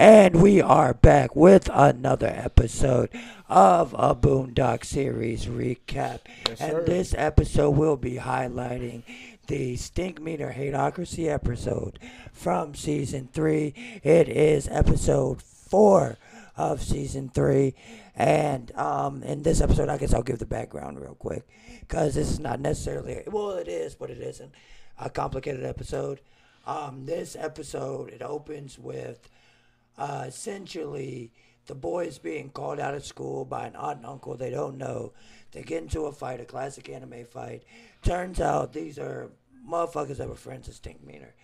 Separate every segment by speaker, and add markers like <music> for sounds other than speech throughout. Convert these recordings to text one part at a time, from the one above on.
Speaker 1: And we are back with another episode of a Boondock series recap.
Speaker 2: Yes,
Speaker 1: and this episode will be highlighting the Stink Meaner Hateocracy episode from season three. It is episode four of season three. And um, in this episode, I guess I'll give the background real quick because this is not necessarily, well, it is, but it isn't a complicated episode. Um, this episode, it opens with uh, essentially the boys being called out of school by an aunt and uncle they don't know. They get into a fight, a classic anime fight. Turns out these are motherfuckers that were friends Stink Meaner.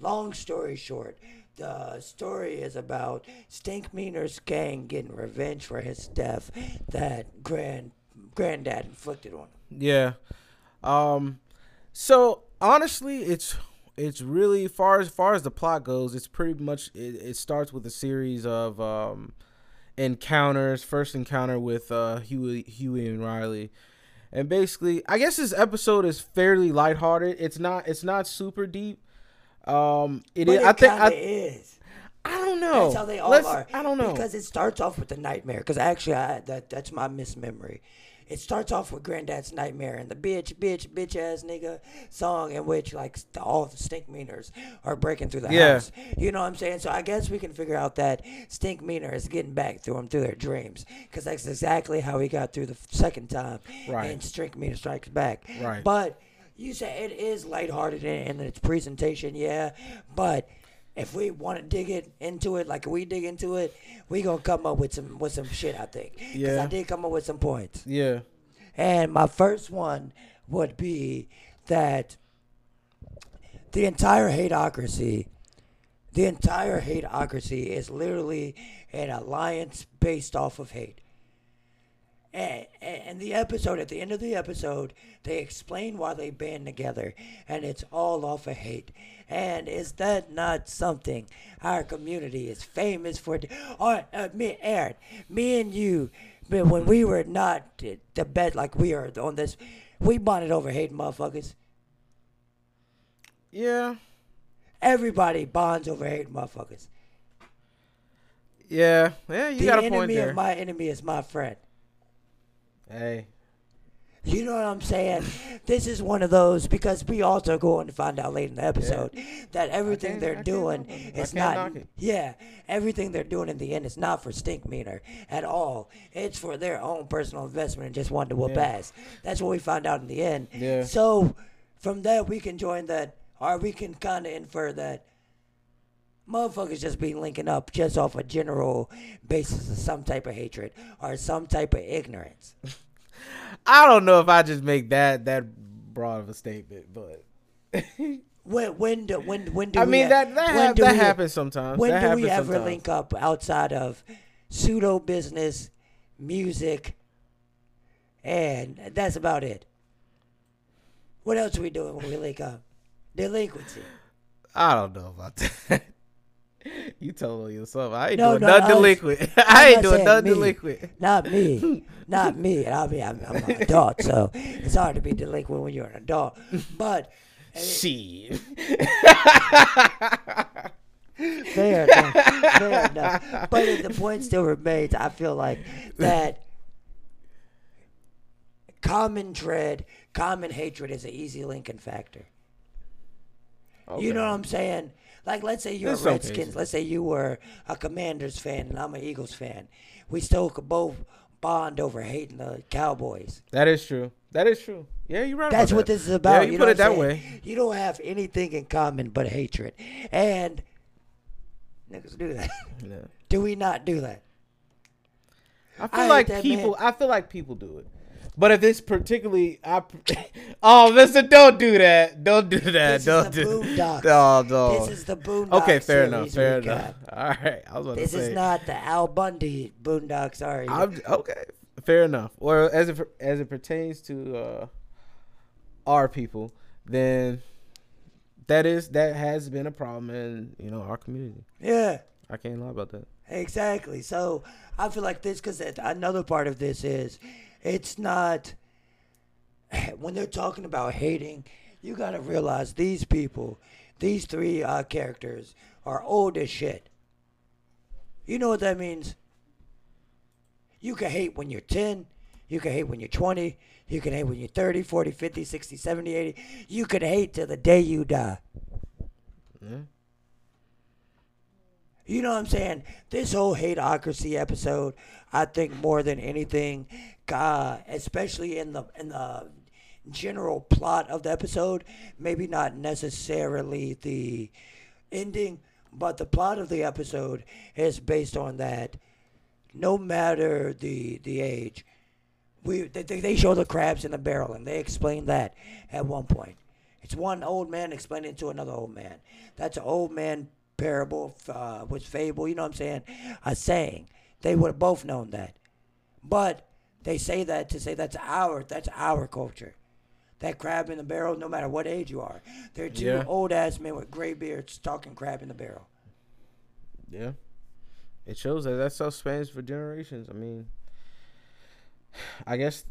Speaker 1: Long story short, the story is about Stink Meaner's gang getting revenge for his death that grand granddad inflicted on him.
Speaker 2: Yeah. Um so honestly it's it's really far as far as the plot goes, it's pretty much it, it starts with a series of um encounters. First encounter with uh Huey Huey and Riley. And basically, I guess this episode is fairly lighthearted. It's not it's not super deep. Um it is
Speaker 1: it
Speaker 2: I think I,
Speaker 1: is.
Speaker 2: I don't know.
Speaker 1: That's how they all
Speaker 2: Let's-
Speaker 1: are.
Speaker 2: I don't know.
Speaker 1: because it starts off with the nightmare. Because actually, I, that that's my mismemory. It starts off with Granddad's nightmare and the bitch, bitch, bitch ass nigga song in which like all the stink meaners are breaking through the
Speaker 2: Yeah.
Speaker 1: house. You know what I'm saying? So I guess we can figure out that stink meaner is getting back through them through their dreams because that's exactly how he got through the second time.
Speaker 2: Right.
Speaker 1: And stink meaner strikes back.
Speaker 2: Right.
Speaker 1: But you say it is lighthearted in, in its presentation, yeah. But if we want to dig it into it, like we dig into it, we gonna come up with some with some shit. I think.
Speaker 2: Yeah.
Speaker 1: I did come up with some points,
Speaker 2: yeah.
Speaker 1: and my first one would be that the entire hateocracy, the entire hateocracy is literally an alliance based off of hate. And, and the episode, at the end of the episode, they explain why they band together, and it's all off of hate. And is that not something our community is famous for? Or, uh, me, Aaron, me and you, when we were not the- the best, like we are on this, we bonded over hate, motherfuckers.
Speaker 2: Yeah.
Speaker 1: Everybody bonds over hate, motherfuckers.
Speaker 2: Yeah. Yeah, you
Speaker 1: the
Speaker 2: got a point there.
Speaker 1: The enemy of my enemy is my friend.
Speaker 2: Hey.
Speaker 1: You know what I'm saying? This is one of those because we also going to find out later in the episode that everything they're doing
Speaker 2: knock it. I
Speaker 1: is not. Yeah, everything they're doing in the end is not for stink meaner at all. It's for their own personal investment and just wanting to whoop
Speaker 2: Yeah.
Speaker 1: ass. That's what we find out in the end.
Speaker 2: Yeah.
Speaker 1: So from that we can join that, or we can kind of infer that. Motherfuckers just be linking up just off a general basis of some type of hatred or some type of ignorance. <laughs>
Speaker 2: I don't know if I just make that that broad of a statement, but <laughs>
Speaker 1: When when do when when do
Speaker 2: I
Speaker 1: we
Speaker 2: mean
Speaker 1: ha-
Speaker 2: that that,
Speaker 1: do
Speaker 2: that
Speaker 1: we-
Speaker 2: happens sometimes.
Speaker 1: When
Speaker 2: that
Speaker 1: do we ever
Speaker 2: sometimes.
Speaker 1: link up outside of pseudo business, music, and that's about it. What else are we doing when we link up? Delinquency.
Speaker 2: I don't know about <laughs> that. <laughs> you told on yourself. I ain't
Speaker 1: No,
Speaker 2: doing
Speaker 1: no,
Speaker 2: nothing
Speaker 1: I was-. I'm
Speaker 2: I ain't doing nothing
Speaker 1: me.
Speaker 2: delinquent.
Speaker 1: Not me. <laughs> Not me. I mean, I'm, I'm an adult, so it's hard to be delinquent when you're an adult. But uh,
Speaker 2: Shit. <laughs>
Speaker 1: fair enough. Fair enough. But the point still remains. I feel like that common dread, common hatred is an easy linking factor. You know what I'm saying? Like, let's say you're a Redskins. Let's say you were a Commanders fan and I'm an Eagles fan. We still could both bond over hating the Cowboys.
Speaker 2: That is true. That is true. Yeah, you're right.
Speaker 1: That's what
Speaker 2: that.
Speaker 1: this is about.
Speaker 2: Yeah, you,
Speaker 1: know
Speaker 2: put it that
Speaker 1: saying?
Speaker 2: way.
Speaker 1: You don't have anything in common but hatred. And niggas do that. <laughs>
Speaker 2: Yeah.
Speaker 1: do we not do that?
Speaker 2: I
Speaker 1: I
Speaker 2: feel
Speaker 1: hate
Speaker 2: like people.
Speaker 1: man.
Speaker 2: I feel like people do it. But if it's particularly, I, <laughs> oh, mister, don't do that. Don't do that.
Speaker 1: This is
Speaker 2: don't
Speaker 1: the
Speaker 2: do.
Speaker 1: Boondocks.
Speaker 2: No, no.
Speaker 1: This is the Boondocks.
Speaker 2: okay, fair enough. Fair enough. <laughs> All right, I was about
Speaker 1: This
Speaker 2: to say.
Speaker 1: is not the Al Bundy Boondocks, are you?
Speaker 2: I'm okay. Fair enough. Or as it as it pertains to uh, our people, then that is that has been a problem in you know our community.
Speaker 1: yeah.
Speaker 2: I can't lie about that.
Speaker 1: Exactly. So I feel like this because another part of this is it's not <sighs> when they're talking about hating. You gotta realize these people, these three uh, characters, are old as shit. You know what that means? You can hate when you're 10. You can hate when you're 20. You can hate when you're 30, 40, 50, 60, 70, 80. You can hate till the day you die.
Speaker 2: Yeah.
Speaker 1: You know what I'm saying? This whole hateocracy episode, I think more than anything, uh, especially in the in the general plot of the episode, maybe not necessarily the ending, but the plot of the episode is based on that. No matter the the age, we they, they show the crabs in the barrel, and they explain that at one point. It's one old man explaining to another old man. That's an old man parable, uh, was fable. You know what I'm saying? A saying. They would have both known that, but they say that to say that's our that's our culture. That crab in the barrel, no matter what age you are. They're two
Speaker 2: Yeah.
Speaker 1: old ass men with gray beards talking crab in the barrel.
Speaker 2: Yeah. It shows that that's how Spanish for generations. I mean, I guess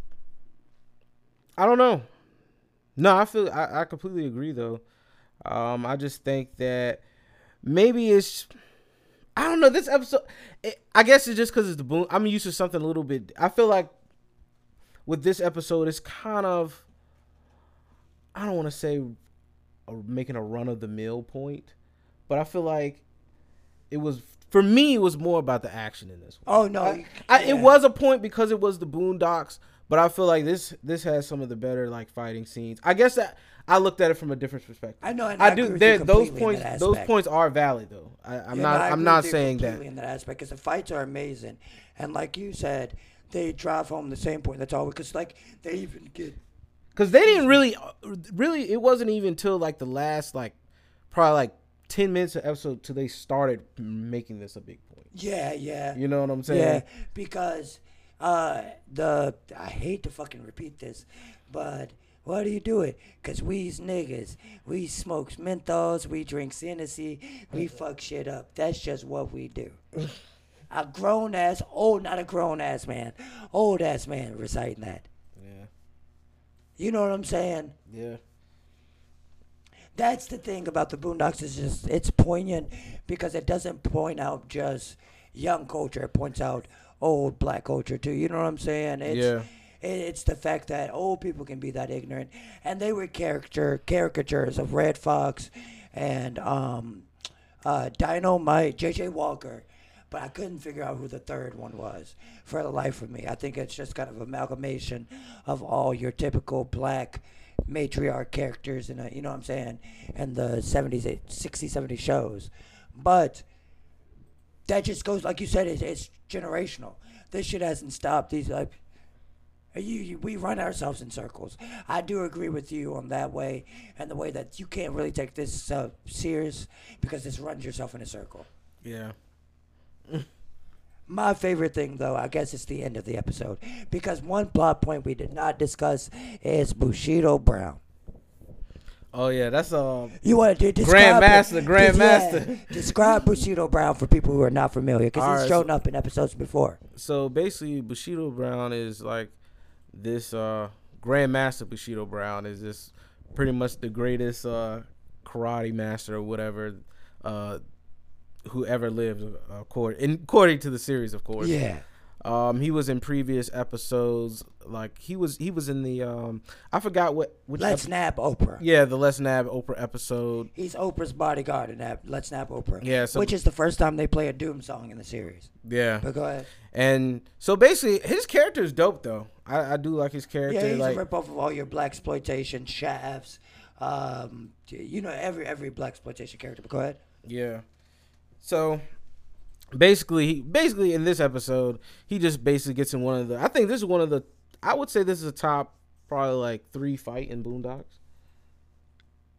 Speaker 2: I don't know. No, I feel I, I completely agree though. Um, I just think that maybe it's I don't know this episode. It, I guess it's just because it's the boom. I'm used to something a little bit. I feel like with this episode, it's kind of I don't want to say a, making a run of the mill point, but I feel like it was for me. It was more about the action in this one.
Speaker 1: Oh no,
Speaker 2: I, I,
Speaker 1: yeah.
Speaker 2: It was a point because it was the Boondocks, but I feel like this this has some of the better like fighting scenes. I guess that I looked at it from a different perspective.
Speaker 1: I know, and
Speaker 2: I,
Speaker 1: I
Speaker 2: do. Those points. Those points are valid though. I, I'm
Speaker 1: Yeah,
Speaker 2: not. I'm not saying that.
Speaker 1: in that aspect because the fights are amazing, and like you said, they drive home the same point. That's all because like they even get
Speaker 2: Because they didn't really, really, it wasn't even till like the last like, probably like ten minutes of episode till they started making this a big point.
Speaker 1: yeah yeah
Speaker 2: You know what I'm saying?
Speaker 1: yeah because uh the I hate to fucking repeat this, but. Why do you do it? Cause we's niggas. We smokes menthols. We drink Hennessy. We fuck shit up. That's just what we do. <laughs> a grown ass, old, not a grown ass man, old ass man reciting that.
Speaker 2: Yeah.
Speaker 1: You know what I'm saying?
Speaker 2: Yeah.
Speaker 1: That's the thing about the Boondocks is just it's poignant because it doesn't point out just young culture. It points out old black culture too. You know what I'm saying? It's,
Speaker 2: Yeah.
Speaker 1: It- It's the fact that old people can be that ignorant, and they were character caricatures of Redd Foxx and um, uh, Dynamite, J.J. Walker. But I couldn't figure out who the third one was for the life of me. I think it's just kind of amalgamation of all your typical black matriarch characters in a, you know what I'm saying, and the 70s, 60s, 70s shows. But that just goes, like you said, it's, it's generational. This shit hasn't stopped. These, like, you, you, we run ourselves in circles. I do agree with you on that way, and the way that you can't really take this uh, serious because this runs yourself in a circle.
Speaker 2: Yeah.
Speaker 1: My favorite thing, though, I guess it's the end of the episode because one plot point we did not discuss is Bushido Brown.
Speaker 2: Oh yeah, that's um.
Speaker 1: You want to describe
Speaker 2: Grandmaster? Grandmaster.
Speaker 1: Yeah, describe Bushido Brown for people who are not familiar because he's
Speaker 2: right,
Speaker 1: shown
Speaker 2: so-
Speaker 1: up in episodes before.
Speaker 2: So basically, Bushido Brown is like this uh Grandmaster Bushido Brown is this pretty much the greatest uh karate master or whatever uh who ever lived uh, according according to the series of course.
Speaker 1: Yeah,
Speaker 2: Um he was in previous episodes like he was he was in the um I forgot what which
Speaker 1: Let's
Speaker 2: epi-
Speaker 1: Nab Oprah.
Speaker 2: Yeah, the Let's Nab Oprah episode.
Speaker 1: He's Oprah's bodyguard in that Let's Nab Oprah.
Speaker 2: Yeah, so-
Speaker 1: which is the first time they play a Doom song in the series.
Speaker 2: Yeah.
Speaker 1: But go ahead.
Speaker 2: And so basically his character is dope though. I, I do like his character.
Speaker 1: Yeah, he's
Speaker 2: like
Speaker 1: a ripoff of all your black exploitation shafts. Um, you know every every black exploitation character. But go ahead.
Speaker 2: Yeah. So basically, he, basically in this episode, he just basically gets in one of the. I think this is one of the. I would say this is a top probably like three fight in Boondocks.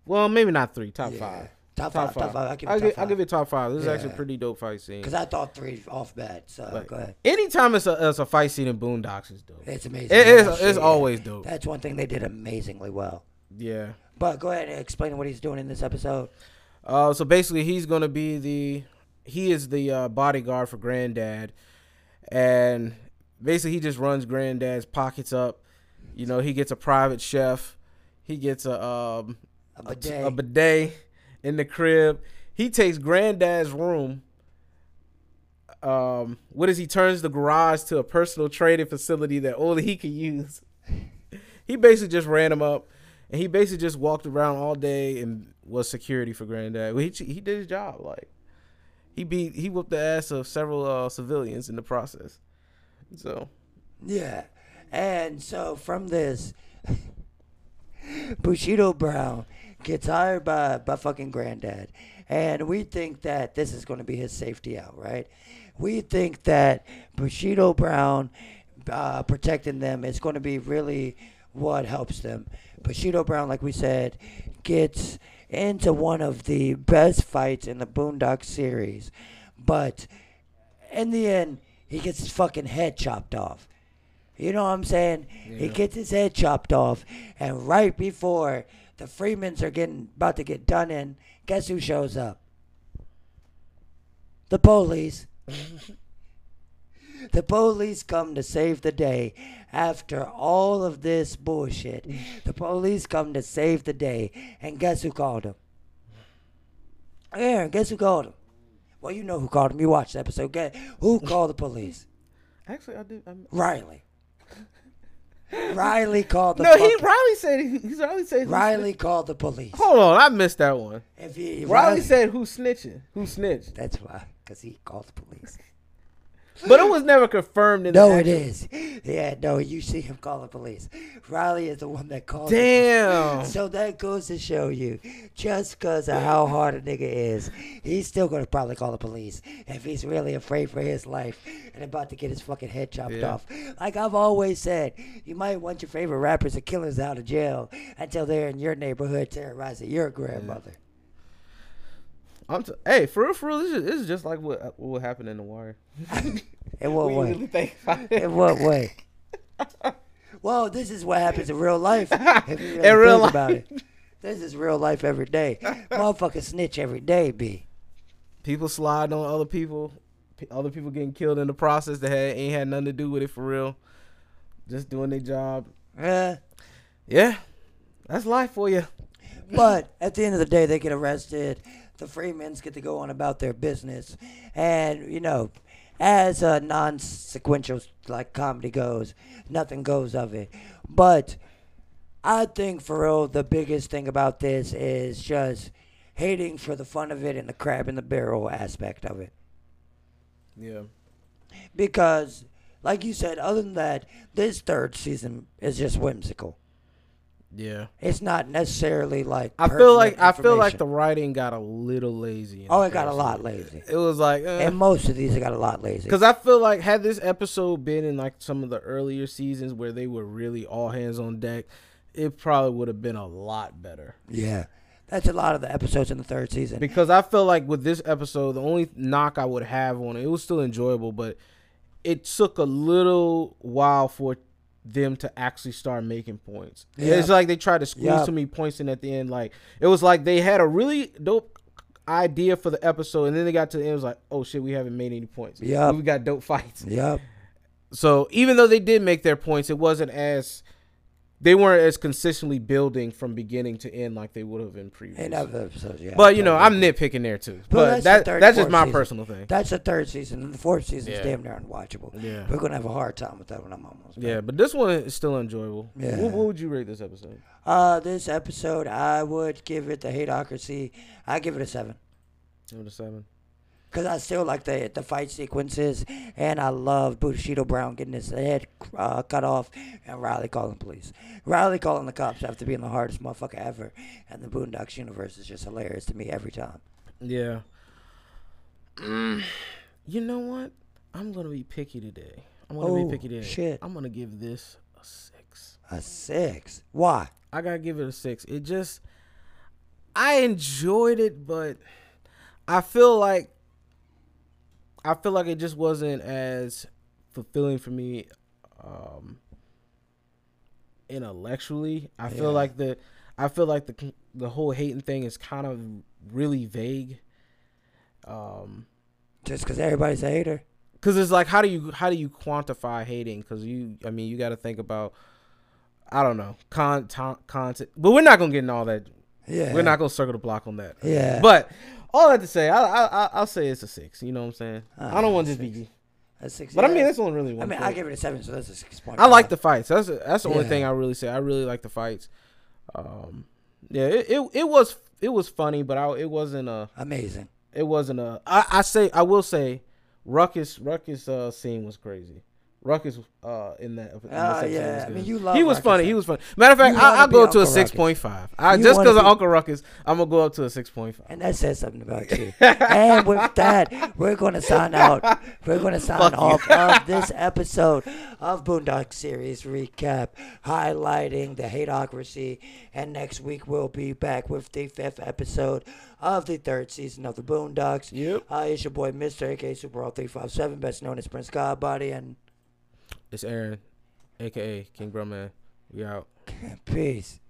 Speaker 2: Well, maybe not three, top
Speaker 1: Yeah.
Speaker 2: five.
Speaker 1: Top, five, top five. I give it
Speaker 2: I'll,
Speaker 1: top
Speaker 2: give, I'll
Speaker 1: five.
Speaker 2: give it top five. This is actually a pretty dope fight scene.
Speaker 1: Because I thought three off bat. So
Speaker 2: Like,
Speaker 1: go ahead.
Speaker 2: anytime it's a, it's a fight scene in Boondocks is dope.
Speaker 1: It's amazing.
Speaker 2: It
Speaker 1: Yeah,
Speaker 2: is.
Speaker 1: shit,
Speaker 2: It's always dope.
Speaker 1: That's one thing they did amazingly well.
Speaker 2: Yeah.
Speaker 1: But go ahead and explain what he's doing in this episode.
Speaker 2: Uh, so basically, he's gonna be the he is the uh, bodyguard for Granddad, and basically he just runs Granddad's pockets up. You know, he gets a private chef, he gets a um
Speaker 1: A
Speaker 2: a,
Speaker 1: bidet.
Speaker 2: a bidet in the crib. He takes Granddad's room. Um, what is he turns the garage to a personal trading facility that only he can use. <laughs> he basically just ran him up, and he basically just walked around all day and was security for Granddad. Well, he he did his job. Like he beat he whooped the ass of several uh, civilians in the process. So
Speaker 1: Yeah. And so from this, <laughs> Bushido Brown gets hired by, by fucking Granddad. And we think that this is going to be his safety out, right? We think that Bushido Brown uh, protecting them is going to be really what helps them. Bushido Brown, like we said, gets into one of the best fights in the Boondock series. But in the end, he gets his fucking head chopped off. You know what I'm saying? He gets his head chopped off, and right before the Freemans are getting about to get done in, guess who shows up? The police. <laughs> the police come to save the day. After all of this bullshit, the police come to save the day, and guess who called him? Aaron, guess who called him? Well, you know who called him. You watched the episode. Guess who called the police? <laughs>
Speaker 2: actually, I did. I'm,
Speaker 1: Riley. <laughs> Riley called the
Speaker 2: no, he Riley said he, he's Riley said
Speaker 1: Riley called the police.
Speaker 2: Hold on, I missed that one.
Speaker 1: If he,
Speaker 2: Riley said who snitching, who snitched,
Speaker 1: that's why, because he called the police.
Speaker 2: But it was never confirmed in.
Speaker 1: No,
Speaker 2: the
Speaker 1: it
Speaker 2: actual-
Speaker 1: is. Yeah, no, you see him call the police. Riley is the one that called.
Speaker 2: Damn.
Speaker 1: So that goes to show you, just because of how hard a nigga is, he's still gonna probably call the police if he's really afraid for his life and about to get his fucking head chopped
Speaker 2: Yeah.
Speaker 1: off. Like I've always said, you might want your favorite rappers and killers out of jail until they're in your neighborhood terrorizing your grandmother.
Speaker 2: I'm t- hey, for real, for real, this is, this is just like what what happened in the wire. <laughs>
Speaker 1: In what
Speaker 2: When you
Speaker 1: way?
Speaker 2: really think about it.
Speaker 1: In what way? <laughs> well, this is what happens in real life. If you <laughs> really
Speaker 2: In real
Speaker 1: think about
Speaker 2: life.
Speaker 1: it. This is real life every day. Motherfucker snitch every day, B.
Speaker 2: People slide on other people, other people getting killed in the process that had ain't had nothing to do with it for real. Just doing their job.
Speaker 1: Yeah.
Speaker 2: Yeah, that's life for you.
Speaker 1: But at the end of the day, they get arrested. The Freemans get to go on about their business, and you know, as a non-sequential like comedy goes, nothing goes of it. But I think for real, the biggest thing about this is just hating for the fun of it and the crab in the barrel aspect of it.
Speaker 2: Yeah.
Speaker 1: Because, like you said, other than that, this third season is just whimsical.
Speaker 2: Yeah.
Speaker 1: It's not necessarily like.
Speaker 2: I feel like I feel like the writing got a little lazy.
Speaker 1: Oh, it got a lot lazy.
Speaker 2: It was like, uh,
Speaker 1: And most of these got a lot lazy.
Speaker 2: Because I feel like had this episode been in like some of the earlier seasons where they were really all hands on deck, it probably would have been a lot better.
Speaker 1: Yeah. That's a lot of the episodes in the third season.
Speaker 2: Because I feel like with this episode, the only knock I would have on it, it was still enjoyable, but it took a little while for them to actually start making points.
Speaker 1: Yeah.
Speaker 2: It's like they tried to squeeze
Speaker 1: Yeah.
Speaker 2: too many points in at the end. Like it was like they had a really dope idea for the episode, and then they got to the end. It was like, oh shit, we haven't made any points.
Speaker 1: Yeah.
Speaker 2: we got dope fights.
Speaker 1: Yeah.
Speaker 2: So even though they did make their points, it wasn't as they weren't as consistently building from beginning to end like they would have in previous.
Speaker 1: In other episodes, yeah.
Speaker 2: but you know, I'm nitpicking there too. But,
Speaker 1: that's
Speaker 2: that
Speaker 1: third
Speaker 2: that's just my
Speaker 1: season.
Speaker 2: personal thing.
Speaker 1: That's the third season. And the fourth season is
Speaker 2: Yeah.
Speaker 1: damn near unwatchable.
Speaker 2: Yeah.
Speaker 1: We're going to have a hard time with that when I'm almost
Speaker 2: Yeah, but this one is still enjoyable.
Speaker 1: Yeah.
Speaker 2: What, what would you rate this episode?
Speaker 1: Uh, this episode, I would give it the hateocracy. I give it a seven.
Speaker 2: Give it a seven.
Speaker 1: Because I still like the the fight sequences, and I love Bushido Brown getting his head uh, cut off, and Riley calling police. Riley calling the cops after being the hardest motherfucker ever, and the Boondocks universe is just hilarious to me every time.
Speaker 2: Yeah. Mm, you know what? I'm gonna be picky today. I'm gonna
Speaker 1: Oh,
Speaker 2: be picky today.
Speaker 1: shit.
Speaker 2: I'm gonna give this a six.
Speaker 1: A six. Why?
Speaker 2: I gotta give it a six. It just, I enjoyed it, but I feel like, I feel like it just wasn't as fulfilling for me, um, intellectually. I feel like the, I feel like the the whole hating thing is kind of really vague. Um,
Speaker 1: Just because everybody's a hater.
Speaker 2: Because it's like, how do you how do you quantify hating? Because you, I mean, you got to think about, I don't know, con, ton- content. But we're not gonna get in all that.
Speaker 1: Yeah.
Speaker 2: We're not gonna circle the block on that.
Speaker 1: Yeah.
Speaker 2: But all that to say, I, I, I I'll say it's a six. You know what I'm saying? I don't want to just be.
Speaker 1: That's six.
Speaker 2: But I mean, that's only really
Speaker 1: I mean. I give it a seven, so that's a six point.
Speaker 2: I like the fights. That's that's the only thing I really say. I really like the fights. Um, yeah, it, it it was it was funny, but I it wasn't a
Speaker 1: amazing.
Speaker 2: it wasn't a. I I say I will say, Ruckus Ruckus uh scene was crazy. Ruckus uh in that. In
Speaker 1: Ah, yeah. I mean, you love
Speaker 2: He was
Speaker 1: Ruckus,
Speaker 2: funny.
Speaker 1: though.
Speaker 2: He was funny. Matter of fact, I, I'll
Speaker 1: be
Speaker 2: go to a six point five. I just because of
Speaker 1: be-
Speaker 2: Uncle Ruckus, I'm gonna go up to a six point five.
Speaker 1: And that says something about you. and with <laughs> that, we're going to sign out. We're going to sign
Speaker 2: Fuck
Speaker 1: off of this episode of Boondock Series Recap, highlighting the hateocracy. And next week, we'll be back with the fifth episode of the third season of the Boondocks.
Speaker 2: Yep.
Speaker 1: Uh, it's your boy, Mr. AK Super All 357, best known as Prince Godbody. And
Speaker 2: it's Aaron, aka King Bro Man. We out.
Speaker 1: Peace.